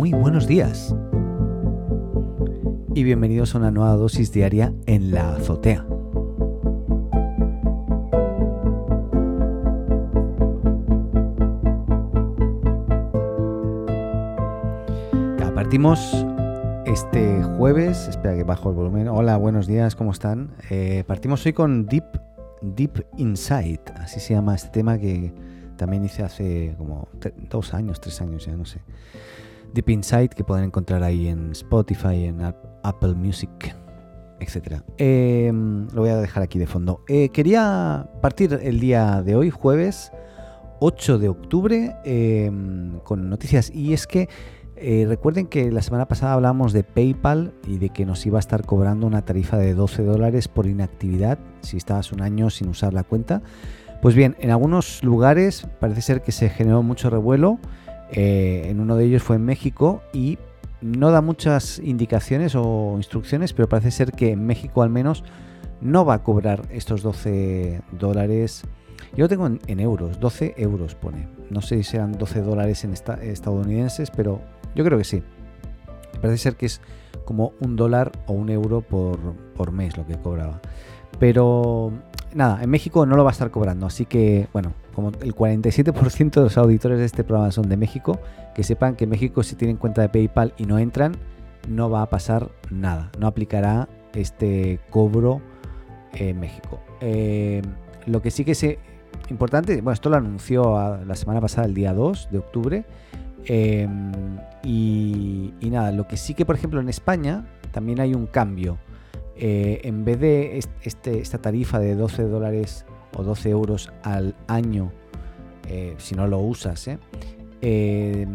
muy buenos días. Y bienvenidos a una nueva dosis diaria en la azotea. Partimos este jueves, espera que bajo el volumen. Hola, buenos días, ¿cómo están? Eh, partimos hoy con Deep, Deep Insight, así se llama este tema que también hice hace como dos años, tres años ya, no sé. Deep Insight que pueden encontrar ahí en Spotify, en Ap- Apple Music, etc. lo voy a dejar aquí de fondo. Eh, quería partir el día de hoy, jueves 8 de octubre, eh, con noticias. Y es que eh, recuerden que la semana pasada hablamos de PayPal y de que nos iba a estar cobrando una tarifa de 12 dólares por inactividad si estabas un año sin usar la cuenta. Pues bien, en algunos lugares parece ser que se generó mucho revuelo. Eh, en uno de ellos fue en México y no da muchas indicaciones o instrucciones, pero parece ser que en México al menos no va a cobrar estos 12 dólares. Yo lo tengo en, euros, 12 euros pone. No sé si serán 12 dólares en esta- estadounidenses, pero yo creo que sí. Parece ser que es como un dólar o un euro por mes lo que cobraba. Pero nada, en México no lo va a estar cobrando. Así que, bueno, como el 47% de los auditores de este programa son de México, que sepan que México si tienen cuenta de PayPal y no entran, no va a pasar nada. No aplicará este cobro en México. Eh, lo que sí que es eh, importante, bueno, esto lo anunció la semana pasada, el día 2 de octubre. eh, y, nada, lo que sí que, por ejemplo, en España también hay un cambio. Eh, en vez de est- este, esta tarifa de 12 dólares o 12 euros al año, eh, si no lo usas, ¿eh? Eh,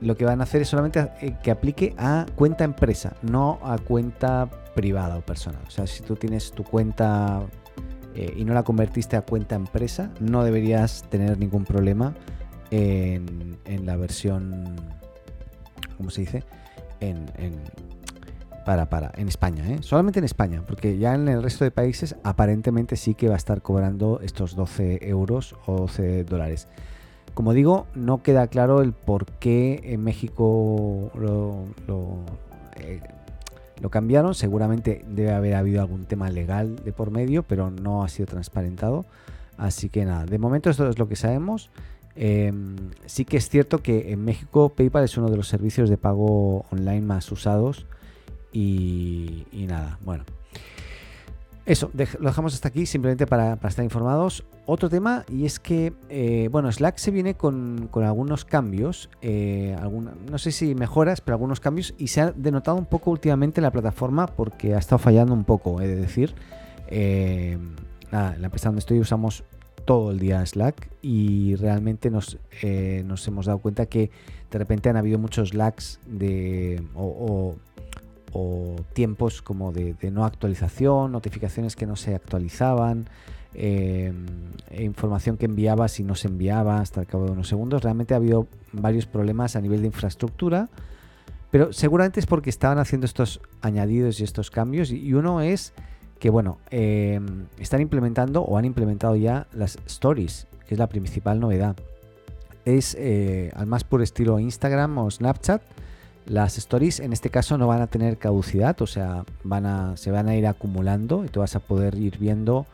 lo que van a hacer es solamente eh, que aplique a cuenta empresa, no a cuenta privada o personal. O sea, si tú tienes tu cuenta y no la convertiste a cuenta empresa, no deberías tener ningún problema en, en la versión, ¿cómo se dice? En- para, para, en España, ¿eh? solamente en España, porque ya en el resto de países aparentemente sí que va a estar cobrando estos 12 euros o 12 dólares. Como digo, no queda claro el por qué en México lo, eh, lo cambiaron. Seguramente debe haber habido algún tema legal de por medio, pero no ha sido transparentado. Así que nada, de momento esto es lo que sabemos. Eh, sí que es cierto que en México PayPal es uno de los servicios de pago online más usados. Y, nada, bueno. Eso, lo dejamos hasta aquí simplemente para, estar informados. Otro tema, y es que, eh, bueno, Slack se viene con, con algunos cambios, eh, alguna- no sé si mejoras, pero algunos cambios, y se ha denotado un poco últimamente la plataforma porque ha estado fallando un poco, he de decir. Eh, nada, en la empresa donde estoy usamos todo el día Slack y realmente nos, nos hemos dado cuenta que de repente han habido muchos lags de, o- o tiempos como de, no actualización, notificaciones que no se actualizaban, eh, e información que enviabas y no se enviaba hasta el cabo de unos segundos. Realmente ha habido varios problemas a nivel de infraestructura, pero seguramente es porque estaban haciendo estos añadidos y estos cambios. Y uno es que, bueno, eh, están implementando o han implementado ya las stories, que es la principal novedad. Es eh, al más puro estilo Instagram o Snapchat. Las stories en este caso no van a tener caducidad, o sea, van a, se van a ir acumulando y tú vas a poder ir viendo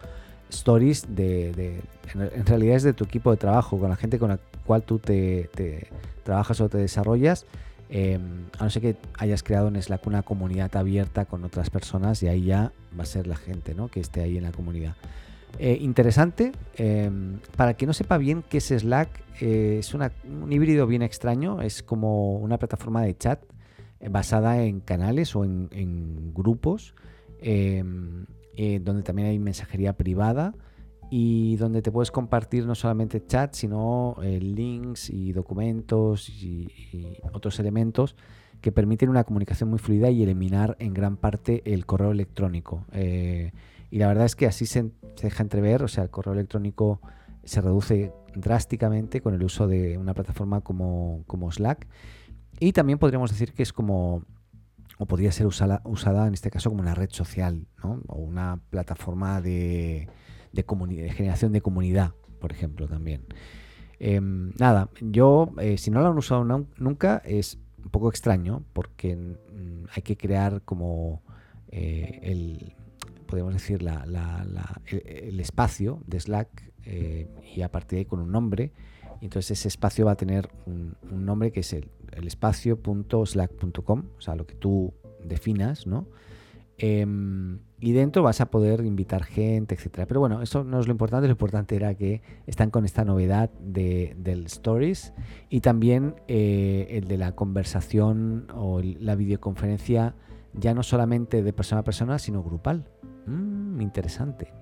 stories de, de- en, realidad es de tu equipo de trabajo, con la gente con la cual tú te, te trabajas o te desarrollas. eh, a no ser que hayas creado en Slack una comunidad abierta con otras personas y ahí ya va a ser la gente ¿no? que esté ahí en la comunidad. Eh, interesante. eh, para quien no sepa bien qué es Slack, eh, es un híbrido bien extraño. Es como una plataforma de chat eh, basada en canales o en, grupos, eh, eh, donde también hay mensajería privada y donde te puedes compartir no solamente chat, sino links y documentos y, y otros elementos que permiten una comunicación muy fluida y eliminar en gran parte el correo electrónico. Y la verdad es que así se, deja entrever, o sea, el correo electrónico se reduce drásticamente con el uso de una plataforma como, como Slack. Y también podríamos decir que es como, o podría ser usada, usada en este caso como una red social, ¿no? O una plataforma de, de, generación de comunidad, por ejemplo, también. Em, nada, yo, eh, si no lo han usado nun- nunca, es un poco extraño porque mm, hay que crear como eh, el, podemos decir, la, el, espacio de Slack eh, y a partir de ahí con un nombre. Entonces ese espacio va a tener un, nombre que es el, el espacio.slack.com, o sea, lo que tú definas, ¿no? Em, y dentro vas a poder invitar gente, etcétera. Pero bueno, eso no es lo importante. Lo importante era que están con esta novedad de, del Stories y también eh, el de la conversación o la videoconferencia ya no solamente de persona a persona, sino grupal. Mm, interesante.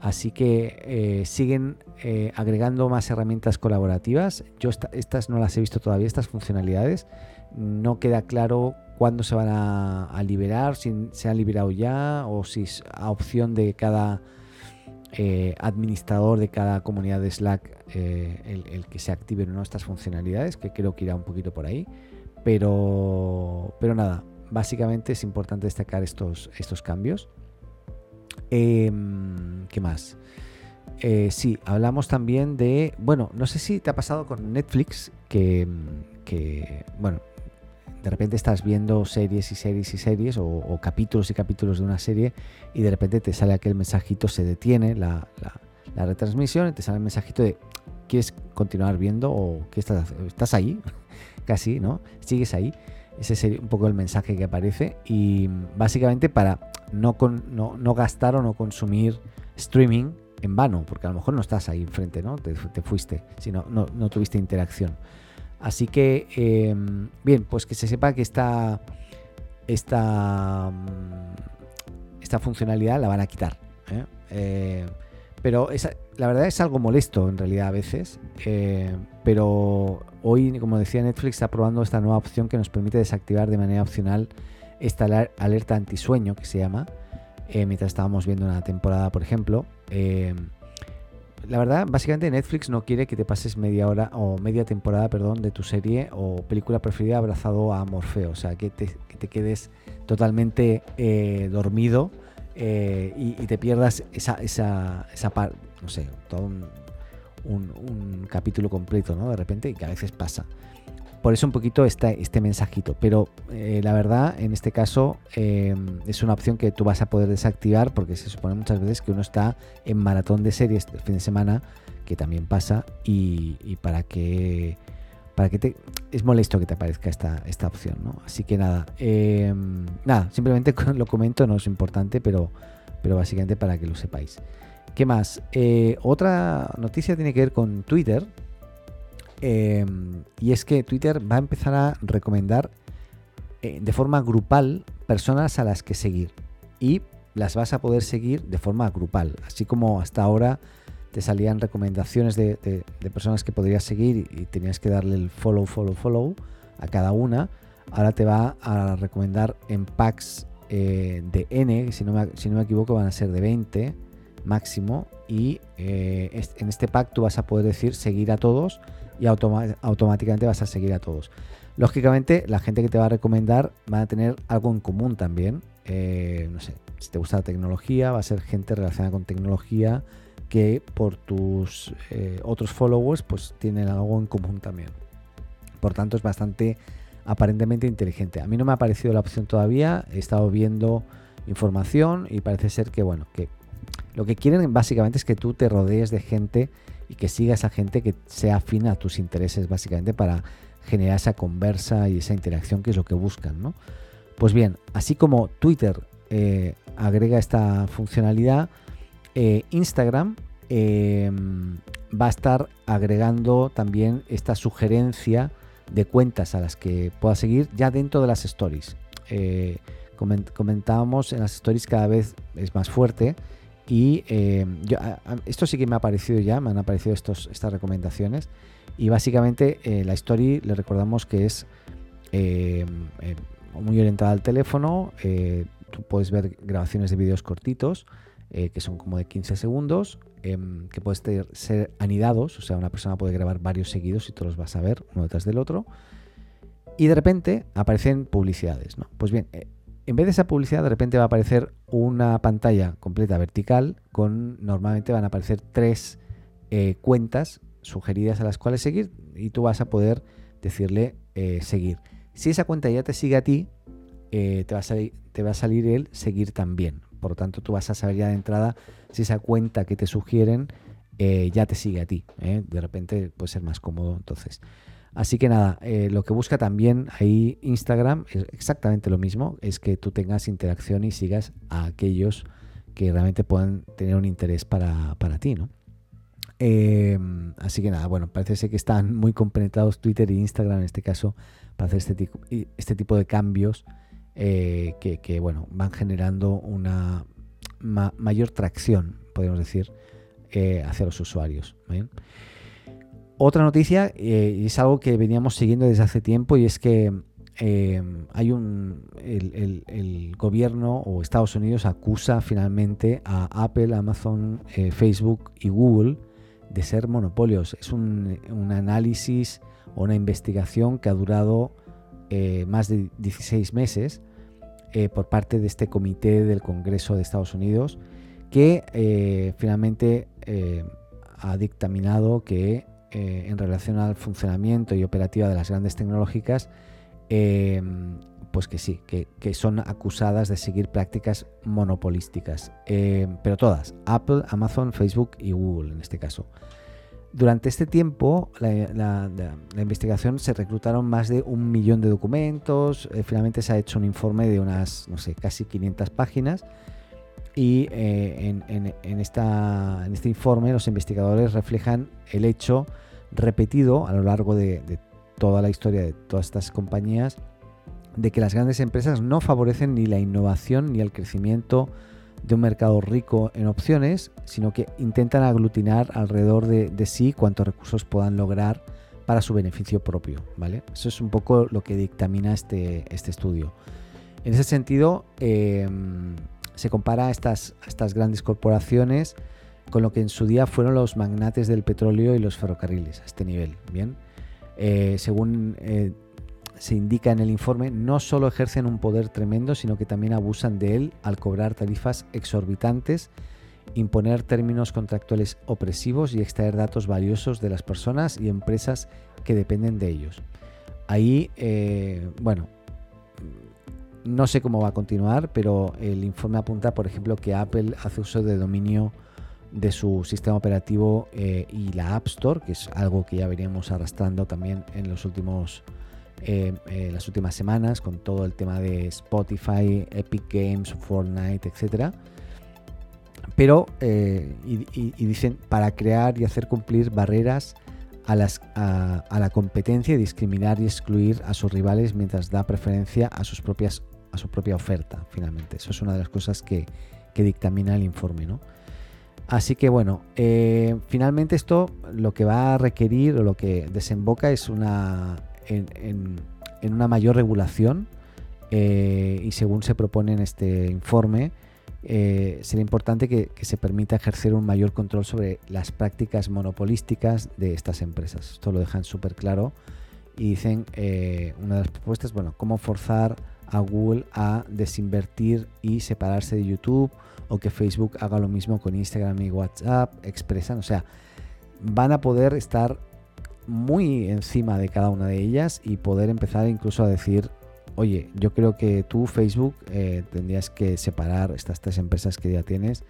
Así que eh, siguen eh, agregando más herramientas colaborativas. Yo estas no las he visto todavía, estas funcionalidades. No queda claro cuándo se van a, liberar, si se han liberado ya o si es a opción de cada eh, administrador de cada comunidad de Slack el, que se activen estas funcionalidades, que creo que irá un poquito por ahí. Pero, pero nada, básicamente es importante destacar estos, estos cambios. Em, ¿Qué más? Eh, sí, hablamos también de, bueno, no sé si te ha pasado con Netflix, que, bueno, de repente estás viendo series y series y series, o, capítulos y capítulos de una serie, y de repente te sale aquel mensajito, se detiene la, retransmisión, y te sale el mensajito de, ¿quieres continuar viendo? ¿O qué estás, estás ahí? Casi, ¿no? ¿Sigues ahí? Ese sería un poco el mensaje que aparece. Y básicamente para no, no, gastar o no consumir streaming en vano, porque a lo mejor no estás ahí enfrente, ¿no? Te, fuiste, si no, no, tuviste interacción. Así que, em, bien, pues que se sepa que esta, esta, mm, esta funcionalidad la van a quitar. ¿eh? Eh, pero la verdad es algo molesto en realidad a veces. Eh, pero hoy, como decía Netflix, está probando esta nueva opción que nos permite desactivar de manera opcional esta alerta antisueño que se llama. Eh, mientras estábamos viendo una temporada, por ejemplo. Eh, la verdad, básicamente Netflix no quiere que te pases media hora o media temporada, perdón, de tu serie o película preferida abrazado a Morfeo. O sea, que te, quedes totalmente dormido y, te pierdas esa, esa, esa parte, no sé, todo un, un, capítulo completo, ¿no? De repente, y que a veces pasa. Por eso un poquito está este mensajito. Pero eh, la verdad, en este caso, em, es una opción que tú vas a poder desactivar porque se supone muchas veces que uno está en maratón de series el fin de semana, que también pasa, y, para que para que te es molesto que te aparezca esta, esta opción, ¿no? Así que nada, em, nada, simplemente lo comento, no es importante, pero, pero básicamente para que lo sepáis. ¿Qué más? Eh, otra noticia tiene que ver con Twitter. Em, y es que Twitter va a empezar a recomendar eh, de forma grupal personas a las que seguir. Y las vas a poder seguir de forma grupal. Así como hasta ahora te salían recomendaciones de, personas que podrías seguir y, tenías que darle el follow, follow, follow a cada una. Ahora te va a recomendar en packs eh, de N, si no, me, si no me equivoco van a ser de 20 máximo y eh, en este pack tú vas a poder decir seguir a todos y automáticamente vas a seguir a todos. Lógicamente la gente que te va a recomendar va a tener algo en común también. Eh, no sé, si te gusta la tecnología, va a ser gente relacionada con tecnología que por tus eh, otros followers pues tienen algo en común también. Por tanto es bastante aparentemente inteligente. A mí no me ha aparecido la opción todavía, he estado viendo información y parece ser que bueno, que lo que quieren básicamente es que tú te rodees de gente y que sigas a gente que sea afina a tus intereses, básicamente para generar esa conversa y esa interacción que es lo que buscan, ¿no? Pues bien, así como Twitter eh, agrega esta funcionalidad, eh, Instagram em, va a estar agregando también esta sugerencia de cuentas a las que pueda seguir ya dentro de las stories. Eh, comentábamos en las stories cada vez es más fuerte y eh, yo, esto sí que me ha aparecido ya, me han aparecido estos, estas recomendaciones. Y básicamente eh, la story le recordamos que es eh, muy orientada al teléfono. tú puedes ver grabaciones de vídeos cortitos, que son como de 15 segundos, em, que pueden ser anidados. O sea, una persona puede grabar varios seguidos y tú los vas a ver uno detrás del otro. Y de repente aparecen publicidades. ¿no? Pues bien, en vez de esa publicidad, de repente va a aparecer una pantalla completa vertical con normalmente van a aparecer tres eh, cuentas sugeridas a las cuales seguir y tú vas a poder decirle eh, seguir. Si esa cuenta ya te sigue a ti, eh, te, va a salir, te va a salir el seguir también. Por lo tanto, tú vas a saber ya de entrada si esa cuenta que te sugieren ya te sigue a ti. De repente puede ser más cómodo entonces. Así que nada, lo que busca también ahí Instagram es exactamente lo mismo, es que tú tengas interacción y sigas a aquellos que realmente puedan tener un interés para, para ti, ¿no? así que nada, bueno, parece ser que están muy compenetrados Twitter e Instagram en este caso para hacer este, tipo, este tipo de cambios eh, que, bueno, van generando una mayor tracción, podemos decir, eh, hacia los usuarios. Otra noticia, eh, y es algo que veníamos siguiendo desde hace tiempo, y es que hay un. El, gobierno o Estados Unidos acusa finalmente a Apple, Amazon, Facebook y Google de ser monopolios. Es un, un análisis o una investigación que ha durado eh, más de 16 meses eh, por parte de este comité del Congreso de Estados Unidos que eh, finalmente ha dictaminado que en relación al funcionamiento y operativa de las grandes tecnológicas, pues que sí, que, que, son acusadas de seguir prácticas monopolísticas, pero todas, Apple, Amazon, Facebook y Google en este caso. Durante este tiempo, la, investigación se reclutaron más de un millón de documentos. Eh, finalmente se ha hecho un informe de unas, no sé, casi 500 páginas. Y eh, en, este informe los investigadores reflejan el hecho repetido a lo largo de, de toda la historia de todas estas compañías de que las grandes empresas no favorecen ni la innovación ni el crecimiento de un mercado rico en opciones, sino que intentan aglutinar alrededor de, sí cuantos recursos puedan lograr para su beneficio propio. ¿vale? Eso es un poco lo que dictamina este, este estudio. En ese sentido, em, se compara a estas, estas grandes corporaciones con lo que en su día fueron los magnates del petróleo y los ferrocarriles, a este nivel. Bien, eh, según eh, se indica en el informe, no solo ejercen un poder tremendo, sino que también abusan de él al cobrar tarifas exorbitantes, imponer términos contractuales opresivos y extraer datos valiosos de las personas y empresas que dependen de ellos. Ahí, eh, bueno, no sé cómo va a continuar, pero el informe apunta, por ejemplo, que Apple hace uso de dominio de su sistema operativo eh, y la App Store, que es algo que ya veníamos arrastrando también en los últimos eh, eh, las últimas semanas con todo el tema de Spotify, Epic Games, Fortnite, etc. Pero, y, dicen, para crear y hacer cumplir barreras a, la competencia discriminar y excluir a sus rivales mientras da preferencia a, sus propias, a su propia oferta, finalmente. Eso es una de las cosas que, dictamina el informe, ¿no? Así que bueno, finalmente esto lo que va a requerir o lo que desemboca es una en, una mayor regulación eh, y según se propone en este informe, eh, sería importante que, se permita ejercer un mayor control sobre las prácticas monopolísticas de estas empresas. Esto lo dejan súper claro y dicen eh, una de las propuestas, bueno, cómo forzar a Google a desinvertir y separarse de YouTube o que Facebook haga lo mismo con Instagram y WhatsApp, expresan, o sea, van a poder estar muy encima de cada una de ellas y poder empezar incluso a decir, oye, yo creo que tú Facebook eh, tendrías que separar estas tres empresas que ya tienes,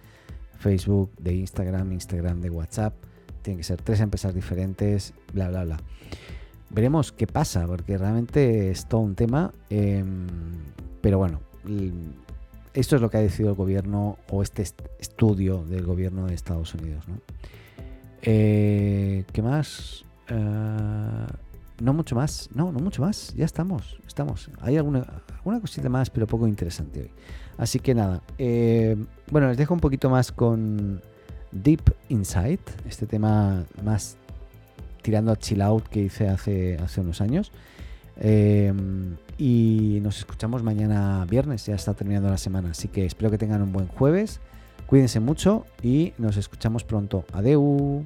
Facebook de Instagram, Instagram de WhatsApp, tienen que ser tres empresas diferentes, bla, bla, bla. Veremos qué pasa, porque realmente es todo un tema, em, pero bueno, esto es lo que ha decidido el gobierno o este estudio del gobierno de Estados Unidos. ¿no? Eh, ¿Qué más? Eh, no mucho más, no, no mucho más, ya estamos, estamos. Hay alguna, alguna cosita más, pero poco interesante hoy. Así que nada, eh, bueno, les dejo un poquito más con Deep Insight, este tema más tirando a chill out que hice hace, hace unos años. Eh, y nos escuchamos mañana viernes, ya está terminando la semana, así que espero que tengan un buen jueves. Cuídense mucho y nos escuchamos pronto. Adeu.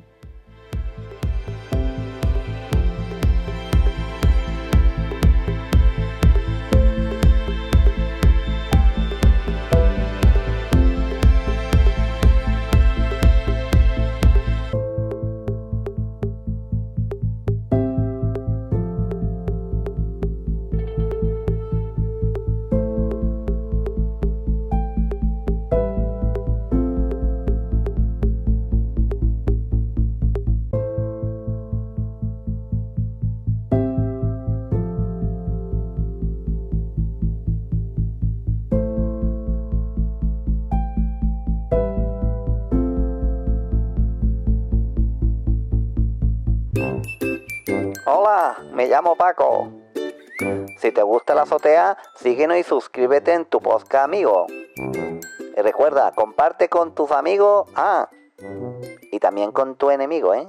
Me llamo Paco. Si te gusta la azotea, síguenos y suscríbete en tu podcast amigo. Y recuerda, comparte con tus amigos, ah, y también con tu enemigo, ¿eh?